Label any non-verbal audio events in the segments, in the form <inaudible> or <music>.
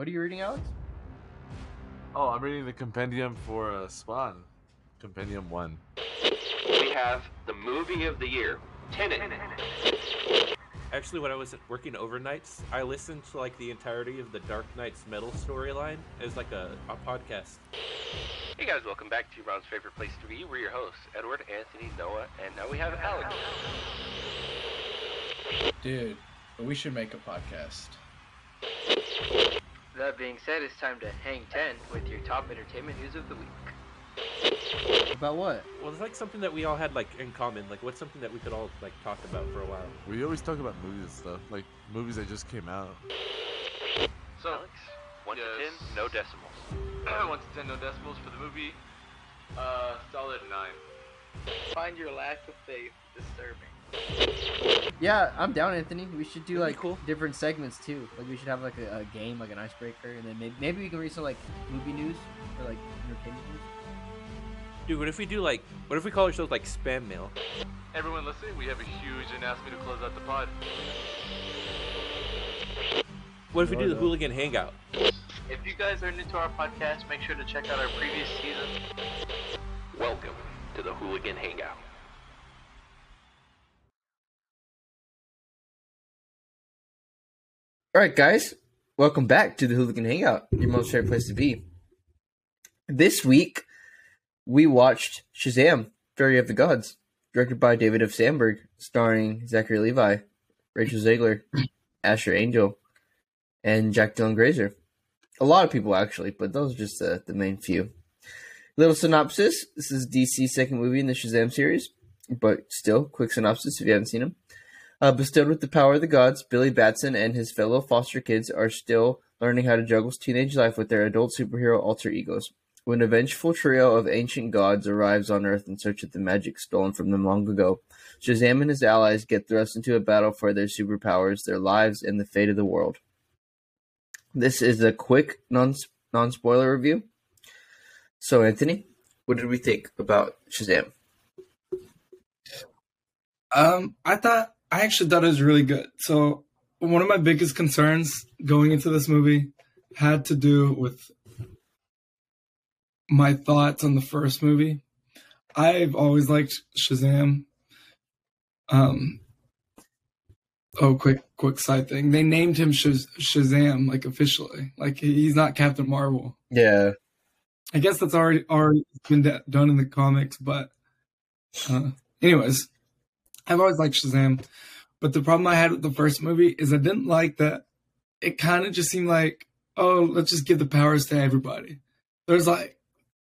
What are you reading, Alex? Oh, I'm reading the compendium for uh, Spawn. Compendium 1. We have the movie of the year, Tenet. Actually, when I was working overnights, I listened to like the entirety of the Dark Nights Metal storyline as like a, a podcast. Hey guys, welcome back to Ron's favorite place to be. We're your hosts, Edward, Anthony, Noah, and now we have Alex. Dude, we should make a podcast. That being said, it's time to hang 10 with your top entertainment news of the week. About what? Well, it's like something that we all had like in common. Like, what's something that we could all like talk about for a while? We always talk about movies and stuff, like movies that just came out. So, Alex, 1 yes. to 10, no decimals. <clears throat> One to ten, no decimals for the movie. Uh, solid nine. Find your lack of faith disturbing. Yeah, I'm down, Anthony. We should do That'd like cool. different segments too. Like we should have like a, a game, like an icebreaker, and then maybe maybe we can read some like movie news or like entertainment news. Dude, what if we do like, what if we call ourselves like spam mail? Everyone listening, we have a huge announcement to close out the pod. What if we do the hooligan hangout? If you guys are new to our podcast, make sure to check out our previous season. Welcome to the Hooligan Hangout. All right, guys, welcome back to the Hooligan Hangout, your most favorite place to be. This week, we watched Shazam: Fury of the Gods, directed by David F. Sandberg, starring Zachary Levi, Rachel Zegler, <laughs> Asher Angel, and Jack Dylan Grazer. A lot of people actually, but those are just the, the main few. Little synopsis: This is DC's second movie in the Shazam series, but still, quick synopsis if you haven't seen them. Uh, bestowed with the power of the gods, Billy Batson and his fellow foster kids are still learning how to juggle teenage life with their adult superhero alter egos. When a vengeful trio of ancient gods arrives on Earth in search of the magic stolen from them long ago, Shazam and his allies get thrust into a battle for their superpowers, their lives, and the fate of the world. This is a quick non spoiler review. So, Anthony, what did we think about Shazam? Um, I thought I actually thought it was really good. So one of my biggest concerns going into this movie had to do with my thoughts on the first movie. I've always liked Shazam. Um. Oh, quick, quick side thing. They named him Shaz- Shazam, like officially. Like he's not Captain Marvel. Yeah, I guess that's already already been done in the comics, but uh, anyways, I've always liked Shazam, but the problem I had with the first movie is I didn't like that. It kind of just seemed like, oh, let's just give the powers to everybody. There's like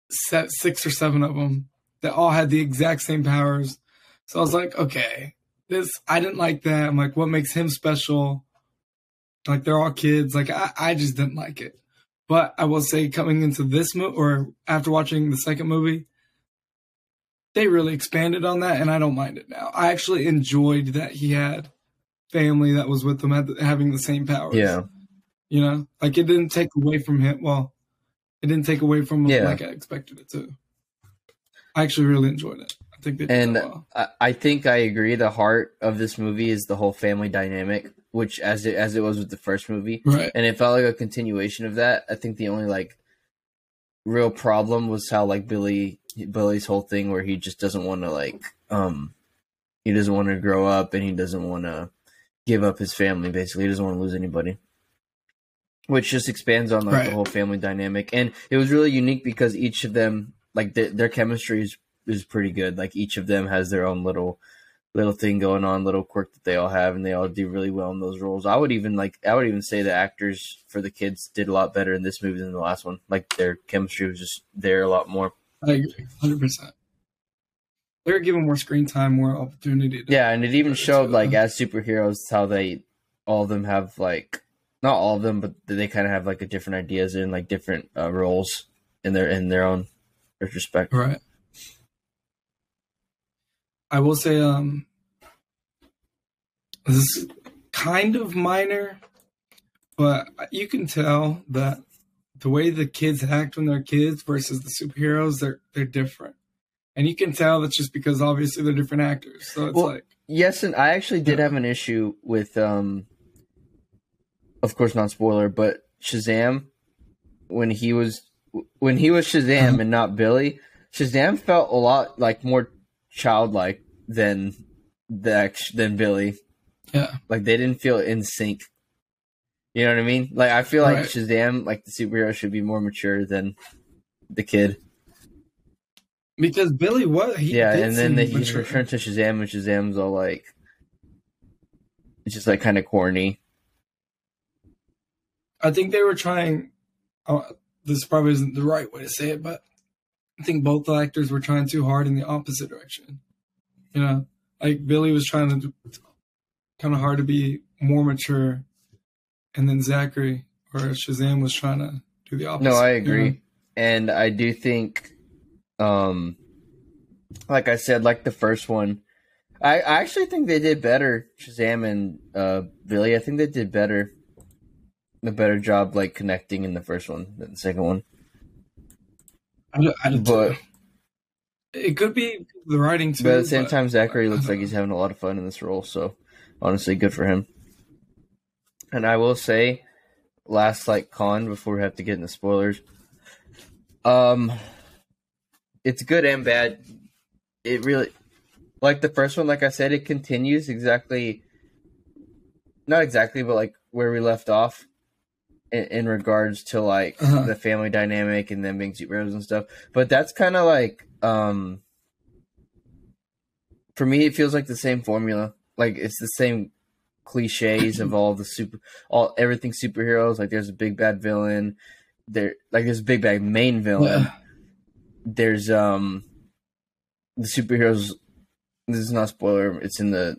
six or seven of them that all had the exact same powers, so I was like, okay, this I didn't like that. I'm like, what makes him special? Like they're all kids. Like I, I just didn't like it. But I will say, coming into this movie, or after watching the second movie, they really expanded on that, and I don't mind it now. I actually enjoyed that he had family that was with him having the same powers. yeah. you know, like it didn't take away from him. Well, it didn't take away from him Yeah. like I expected it to. I actually really enjoyed it. I think they And well. I, I think I agree. The heart of this movie is the whole family dynamic, which as it as it was with the first movie, Right. and it felt like a continuation of that. I think the only like real problem was how like Billy Billy's whole thing where he just doesn't want to like um he doesn't want to grow up and he doesn't want to give up his family. Basically, he doesn't want to lose anybody. Which just expands on like Right. the whole family dynamic, and it was really unique because each of them, like their, their chemistry is is pretty good. Like each of them has their own little little thing going on, little quirk that they all have, and they all do really well in those roles. I would even like I would even say the actors for the kids did a lot better in this movie than the last one. Like their chemistry was just there a lot more. I agree, hundred percent. They're given more screen time, more opportunity. To, Yeah, and it even showed like as superheroes how they all of them have like not all of them, but they kind of have like a different ideas and like different uh, roles in their in their own retrospect. Right. I will say, um, this is kind of minor, but you can tell that the way the kids act when they're kids versus the superheroes, they're they're different, and you can tell that's just because obviously they're different actors. So it's Well, like, Yes, and I actually did Yeah. have an issue with um of course not spoiler, but Shazam when he was when he was Shazam Uh-huh. and not Billy. Shazam felt a lot like more childlike than the than Billy. Yeah. Like they didn't feel in sync. You know what I mean? Like I feel like Right. Shazam, like the superhero, should be more mature than the kid. Because Billy was he yeah, and then the, he returned to Shazam, and Shazam's all like, it's just like kind of corny. I think they were trying. Uh, this probably isn't the right way to say it, but I think both the actors were trying too hard in the opposite direction. You know, like Billy was trying to kind of hard to be more mature, and then Zachary or Shazam was trying to do the opposite. No, I you agree, know? and I do think, um, like I said, like the first one, I, I actually think they did better. Shazam and uh, Billy, I think they did better, a better job like connecting in the first one than the second one. I, I do But it could be the writing too. but at the same time, Zachary looks like he's having a lot of fun in this role. So honestly, good for him. And I will say, last like con before we have to get into spoilers. Um, it's good and bad. It really, like the first one, like I said, it continues exactly, not exactly, but like where we left off. In, in regards to like Uh-huh. the family dynamic and them being superheroes and stuff, but that's kind of like um for me, it feels like the same formula. Like it's the same cliches of all the super, all everything superheroes. Like there's a big bad villain. There, like there's a big bad main villain. Yeah. There's um the superheroes. This is not spoiler. It's in the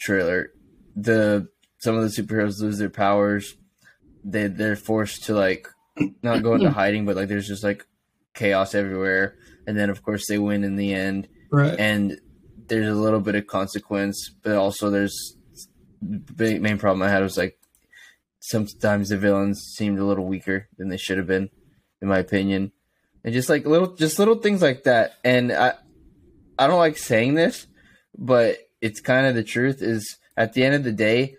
trailer. The some of the superheroes lose their powers. They they're forced to like not go into hiding, but like there's just like chaos everywhere. And then of course they win in the end right. and there's a little bit of consequence, but also there's big main problem I had was like sometimes the villains seemed a little weaker than they should have been, in my opinion, and just like little just little things like that. And I I don't like saying this, but it's kind of the truth. Is at the end of the day,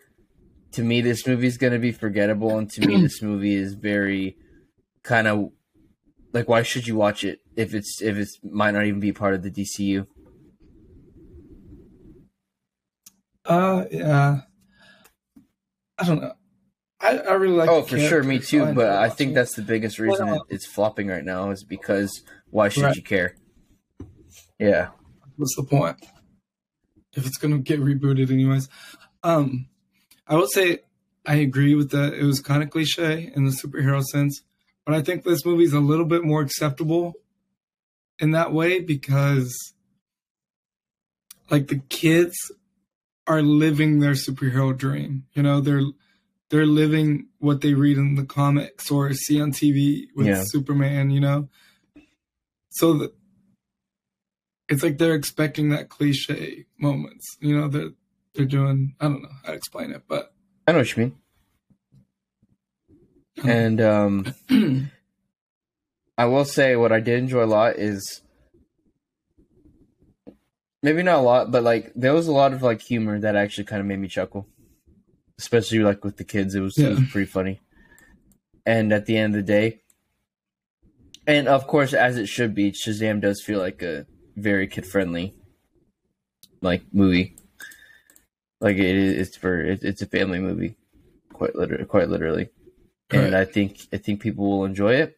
to me this movie is going to be forgettable, and to me <clears throat> this movie is very kind of like why should you watch it if it's if it's might not even be part of the DCU. Uh, yeah. I don't know. I, I really like. oh, for sure, me so too. I But I think that's the biggest reason Well, it, it's flopping right now is because why should Right. you care? Yeah. What's the point? If it's gonna get rebooted, anyways. Um, I would say I agree with that. It was kind of cliche in the superhero sense, but I think this movie's a little bit more acceptable in that way because, like, the kids are living their superhero dream. You know, they're they're living what they read in the comics or see on TV with Yeah. Superman. You know, so the, it's like they're expecting that cliche moments. You know, they're they're doing. I don't know how to explain it, but I know what you mean. And um, <clears throat> I will say what I did enjoy a lot is maybe not a lot, but like there was a lot of like humor that actually kind of made me chuckle, especially like with the kids. It was, it was pretty funny. And at the end of the day, and of course, as it should be, Shazam does feel like a very kid friendly like movie. Like it is, it's for it, it's a family movie, quite literally, quite literally. And I think I think people will enjoy it.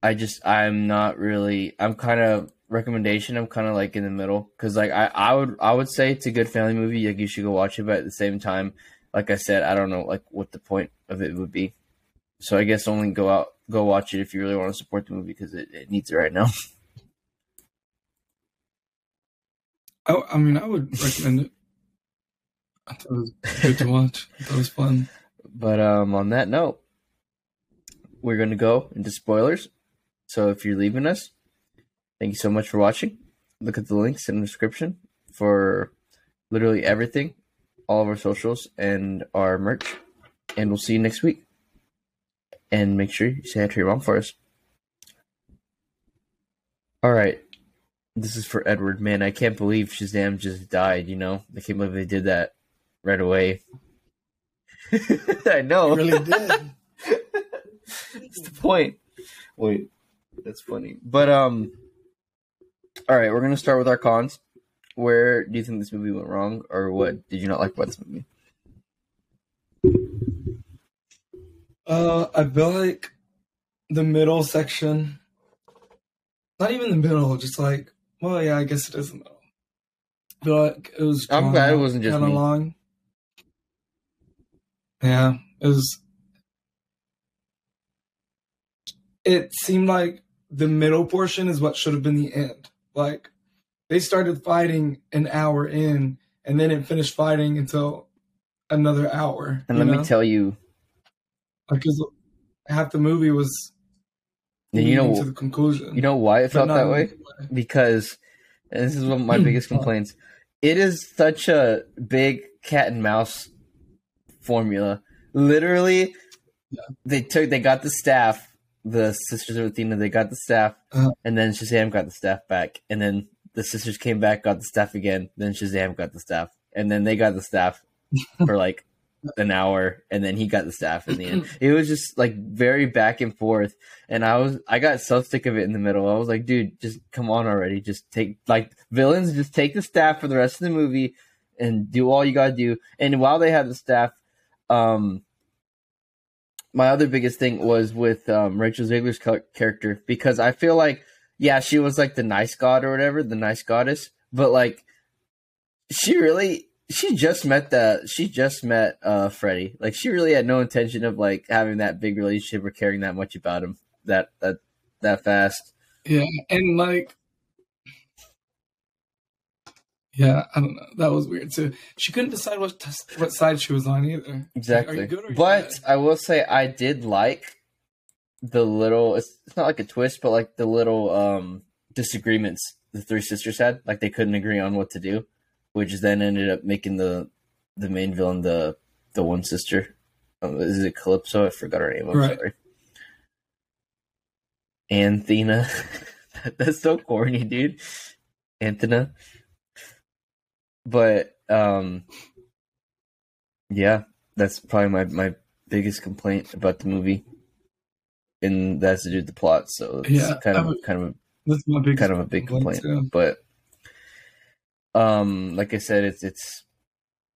I just I'm not really I'm kind of recommendation I'm kind of like in the middle because like I I would I would say it's a good family movie like you should go watch it but at the same time like I said I don't know like what the point of it would be so I guess only go out go watch it if you really want to support the movie because it, it needs it right now I, <laughs> I mean, I would recommend it. I thought it was good to watch. I thought it was fun. But um, on that note, we're going to go into spoilers. So if you're leaving us, thank you so much for watching. Look at the links in the description for literally everything, all of our socials and our merch. And we'll see you next week. And make sure you say hi to your mom for us. All right. This is for Edward. Man, I can't believe Shazam just died, you know? I can't believe they did that right away. <laughs> I know. Really did. <laughs> That's the point. Wait, that's funny. But um, all right, we're gonna start with our cons. Where do you think this movie went wrong, or what did you not like about this movie? Uh, I feel like the middle section, not even the middle, just like, well, yeah, I guess it is the middle. I feel like it was. I'm glad it wasn't just me. long. Yeah, it was. It seemed like the middle portion is what should have been the end. Like they started fighting an hour in, and then it finished fighting until another hour. And let know? me tell you, because half the movie was you leading to know, the conclusion. you know why it felt that way. way. because this is one of my hmm. biggest complaints. It is such a big cat and mouse formula. Literally, they took they got the staff, the sisters of Athena, they got the staff, Uh-huh. and then Shazam got the staff back, and then the sisters came back, got the staff again, then Shazam got the staff, and then they got the staff <laughs> for like an hour, and then he got the staff in the end. <clears throat> It was just like very back and forth, and I was I got so sick of it in the middle. I was like, dude, just come on already. Just take like villains, just take the staff for the rest of the movie and do all you gotta do. And while they had the staff, um my other biggest thing was with um, Rachel Zegler's character because I feel like yeah, she was like the nice god or whatever, the nice goddess, but like she really she just met the she just met uh Freddy. Like she really had no intention of like having that big relationship or caring that much about him that that that fast. Yeah, and like, yeah, I don't know. That was weird too. She couldn't decide what t- what side she was on either. Like, Exactly. you good or are you but? I will say I did like the little it's, it's not like a twist, but like the little um disagreements the three sisters had. Like they couldn't agree on what to do, which then ended up making the the main villain the the one sister. Um, is it Kalypso? I forgot her name. I'm Right. sorry. Anthena. <laughs> That's so corny, dude. Anthena. But um yeah, that's probably my, my biggest complaint about the movie. And that's to do with the plot, so it's Yeah, kind of would- kind of That's my big kind of a big complaint. too. But um like I said, it's it's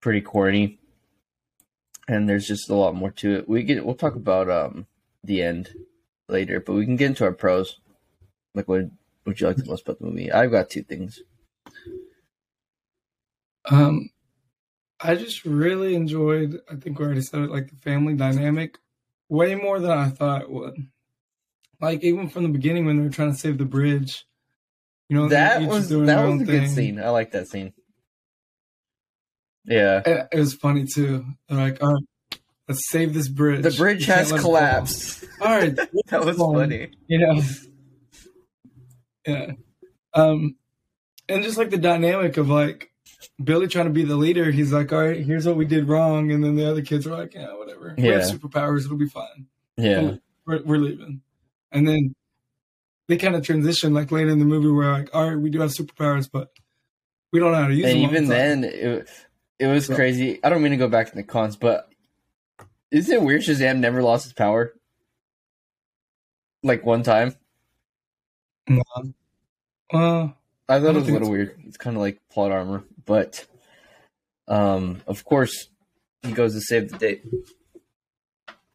pretty corny. And there's just a lot more to it. We get we'll talk about um the end later, but we can get into our pros. Like what would you like the most about the movie? I've got two things. Um, I just really enjoyed. I think we already said it. Like the family dynamic, way more than I thought it would. Like even from the beginning when they were trying to save the bridge, you know, That was that was a good scene. I like that scene. Yeah. It, it was funny too. They're like, all right, let's save this bridge. The bridge has let it fall." collapsed. All right, <laughs> That was funny. you know yeah um and just like the dynamic of like billy trying to be the leader he's like all right here's what we did wrong and then the other kids are like yeah whatever we have Yeah. superpowers it'll be fine Yeah. we're, we're leaving and then they kind of transition like later in the movie where like all right we do have superpowers but we don't know how to use and them the even time." then it, it was Right. crazy i don't mean to go back to the cons but isn't it weird shazam never lost his power like one time uh, i thought don't it was a little it's weird it's kind of like plot armor but um of course he goes to save the day.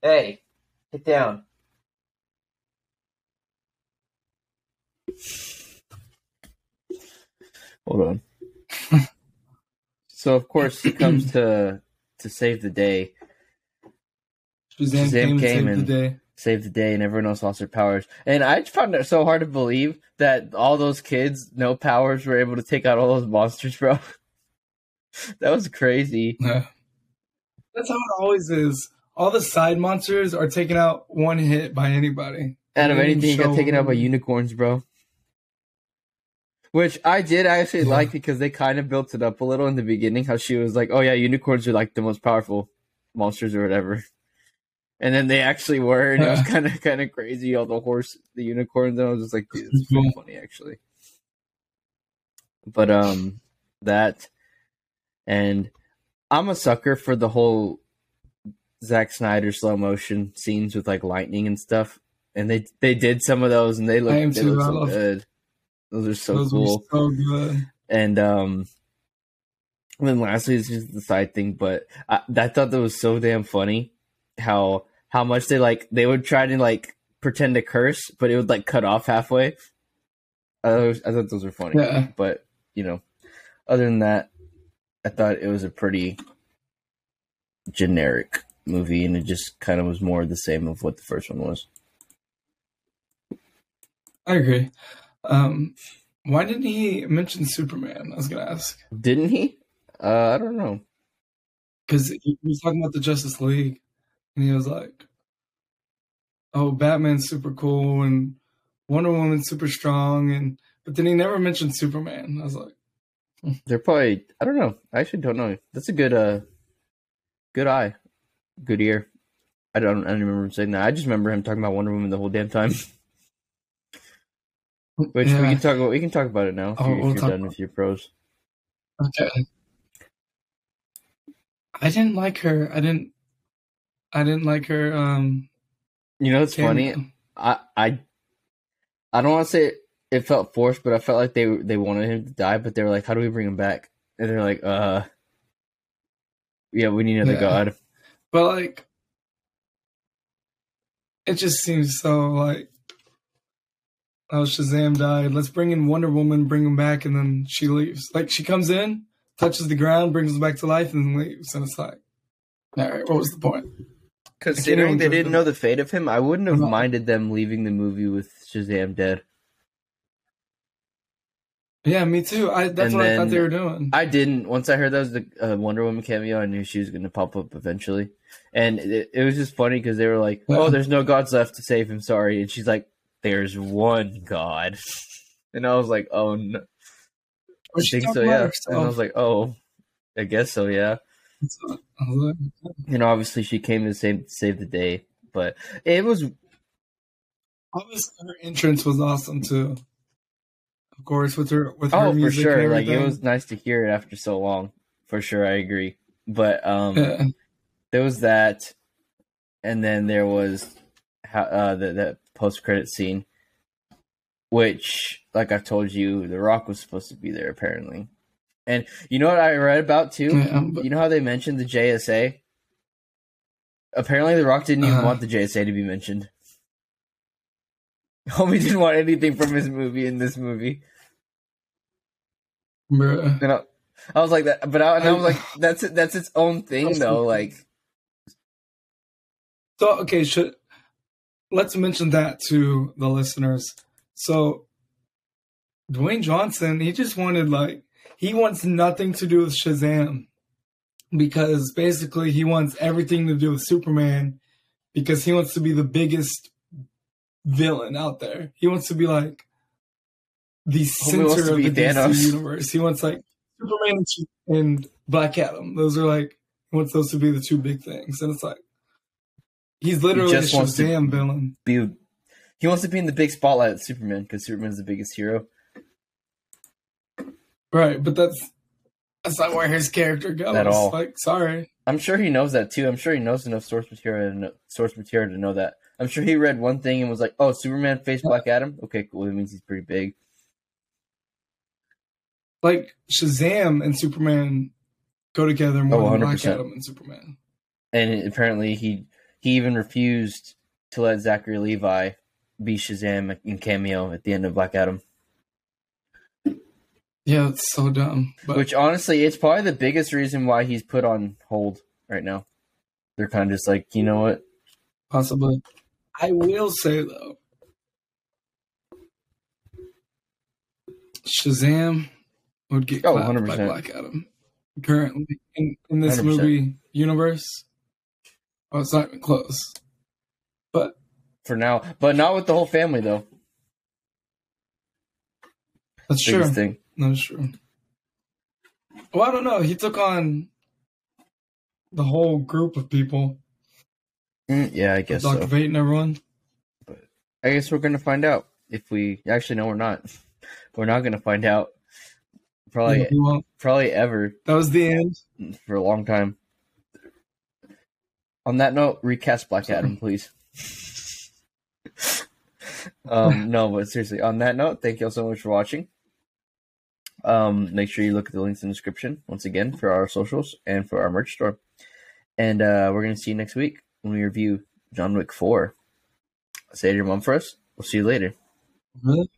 Hey get down. Hold on. So of course he comes to to save the day. Shazam, Shazam came, and saved and- the day. saved the day and everyone else lost their powers. And I just found it so hard to believe that all those kids, no powers, were able to take out all those monsters, bro. <laughs> <laughs> that was crazy. Yeah. That's how it always is. All the side monsters are taken out one hit by anybody. Out of anything, got taken out by unicorns, bro. Which I did actually Yeah. like because they kind of built it up a little in the beginning. How she was like, "Oh yeah, unicorns are like the most powerful monsters or whatever," and then they actually were, and it was kind of kind of crazy. All the horse, the unicorns, and I was just like, "Dude, it's so funny actually." But um, that and I'm a sucker for the whole Zack Snyder slow motion scenes with like lightning and stuff, and they they did some of those, and they look, they too. look so good. Those are so Those cool. were so good. And um, and then lastly, it's just the side thing, but I, I thought that was so damn funny how how much they like they would try to like pretend to curse, but it would like cut off halfway. I thought, I thought those were funny, Yeah. but you know, other than that, I thought it was a pretty generic movie, and it just kind of was more the same of what the first one was. I agree. Um, why didn't he mention Superman? I was gonna ask Didn't he? Uh, I don't know. because he was talking about the Justice League, and he was like, "Oh, Batman's super cool and Wonder Woman's super strong," and but then he never mentioned Superman. I was like, <laughs> They're probably I don't know. I actually don't know. That's a good uh good eye. Good ear. I don't I don't remember him saying that. I just remember him talking about Wonder Woman the whole damn time. <laughs> Which we can talk about we can talk about it now if, Oh, you, if we'll you're done about- with your pros. Okay. I didn't like her. I didn't. I didn't like her. Um, You know it's funny? I I I don't want to say it, it felt forced, but I felt like they they wanted him to die, but they were like, How do we bring him back? And they're like, uh Yeah, we need another Yeah. god. But like, it just seems so like, oh Shazam died. Let's bring in Wonder Woman, bring him back, and then she leaves. Like she comes in, touches the ground, brings him back to life, and then leaves. And it's like, all right, what was the point? Considering they didn't give know the fate of him, I wouldn't have minded them leaving the movie with Shazam dead. Yeah, me too. I that's And what I thought they were doing. I didn't. Once I heard that was the uh, Wonder Woman cameo, I knew she was going to pop up eventually. And it, it was just funny because they were like, "Oh, there's no gods left to save him." Sorry, and she's like, "There's one god," <laughs> and I was like, "Oh no, I think so, yeah." herself. And I was like, "Oh, I guess so, yeah." And obviously, she came to save save the day, but it was obviously her entrance was awesome too. Of course, with her with her oh for sure. Like it was nice to hear it after so long. For sure, I agree. But um, Yeah. <laughs> there was that, and then there was how, uh, the the post credit scene, which, like I've told you, The Rock was supposed to be there apparently. And you know what I read about too? Yeah, but- You know how they mentioned the JSA? Apparently, The Rock didn't even Uh-huh. want the JSA to be mentioned. <laughs> Homie didn't want anything from his movie in this movie. Bruh. And I, I was like that, but I, I was like, that's it, that's its own thing though. Like, So okay, should let's mention that to the listeners. So Dwayne Johnson, he just wanted like he wants nothing to do with Shazam because basically he wants everything to do with Superman because he wants to be the biggest villain out there. He wants to be like the center of the DC universe. He wants like Superman and Black Adam. Those are like he wants those to be the two big things, and it's like he's literally a just wants to- villain. be he wants to be in the big spotlight with Superman because Superman's the biggest hero. Right, but that's that's not where his character goes. At all. Like, sorry. I'm sure he knows that too. I'm sure he knows enough source material to know, source material to know that. I'm sure he read one thing and was like, "Oh, Superman faced Black Adam. Okay, cool. That means he's pretty big." Like Shazam and Superman go together more Oh, than Black Adam and Superman. And apparently, he he even refused to let Zachary Levi be Shazam in cameo at the end of Black Adam. Yeah, it's so dumb. But Which honestly, it's probably the biggest reason why he's put on hold right now. They're kind of just like, you know what? possibly. I will say though, Shazam would get Oh, clapped by 100%. Black Adam. Currently in, in this 100%. movie universe. Oh, it's not even close. But For now, but not with the whole family though. that's true. Thing. That's true. Well, I don't know. He took on the whole group of people. Mm, yeah, I guess Dr. so. Fate and everyone. I guess we're gonna find out if we actually no, we're not. <laughs> We're not gonna find out. Probably, probably ever That was the end. for a long time. On that note, recast Black Adam, please. <laughs> um, <laughs> no, but seriously, on that note, thank you all so much for watching. Um, make sure you look at the links in the description once again for our socials and for our merch store. And uh, we're gonna see you next week when we review John Wick Four. Say to your mom for us. We'll see you later. Really?